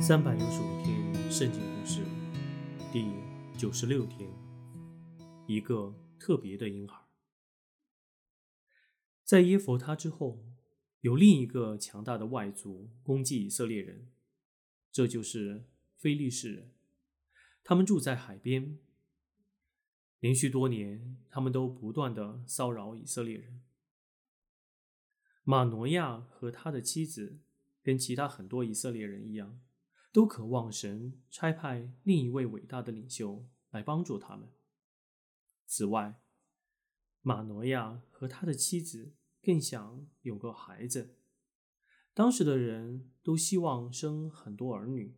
三百六十五天圣经故事第九十六天，一个特别的婴孩。在耶佛他之后，有另一个强大的外族攻击以色列人，这就是非利士人。他们住在海边，连续多年，他们都不断的骚扰以色列人。马诺亚和他的妻子，跟其他很多以色列人一样。都渴望神差派另一位伟大的领袖来帮助他们。此外，马诺亚和他的妻子更想有个孩子。当时的人都希望生很多儿女，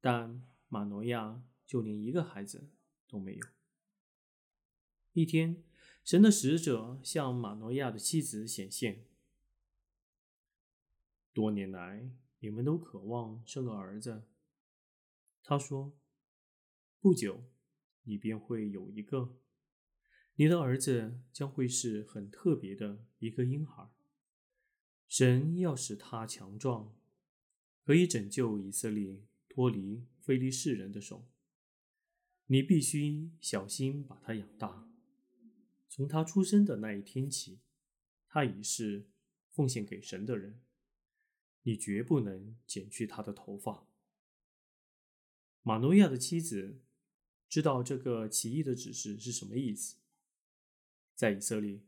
但马诺亚就连一个孩子都没有。一天，神的使者向马诺亚的妻子显现。多年来。你们都渴望生个儿子，他说：“不久，你便会有一个。你的儿子将会是很特别的一个婴孩。神要使他强壮，可以拯救以色列脱离非利士人的手。你必须小心把他养大。从他出生的那一天起，他已是奉献给神的人。”你绝不能剪去他的头发。马诺亚的妻子知道这个奇异的指示是什么意思。在以色列，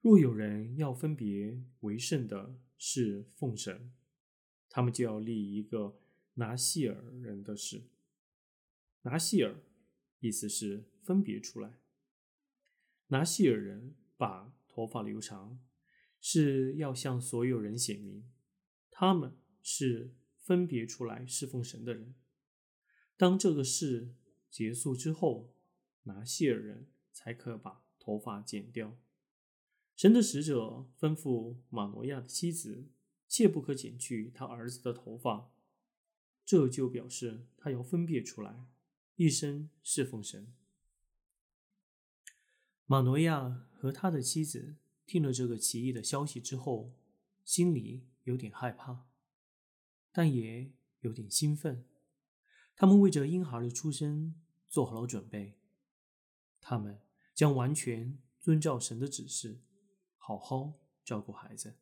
若有人要分别为圣的是奉神，他们就要立一个拿细尔人的事。拿细尔意思是分别出来。拿细尔人把头发留长，是要向所有人显明。他们是分别出来侍奉神的人。当这个事结束之后，拿谢尔人才可把头发剪掉。神的使者吩咐马诺亚的妻子，切不可剪去他儿子的头发。这就表示他要分别出来，一生侍奉神。马诺亚和他的妻子听了这个奇异的消息之后，心里。有点害怕，但也有点兴奋。他们为这婴孩的出生做好了准备。他们将完全遵照神的指示，好好照顾孩子。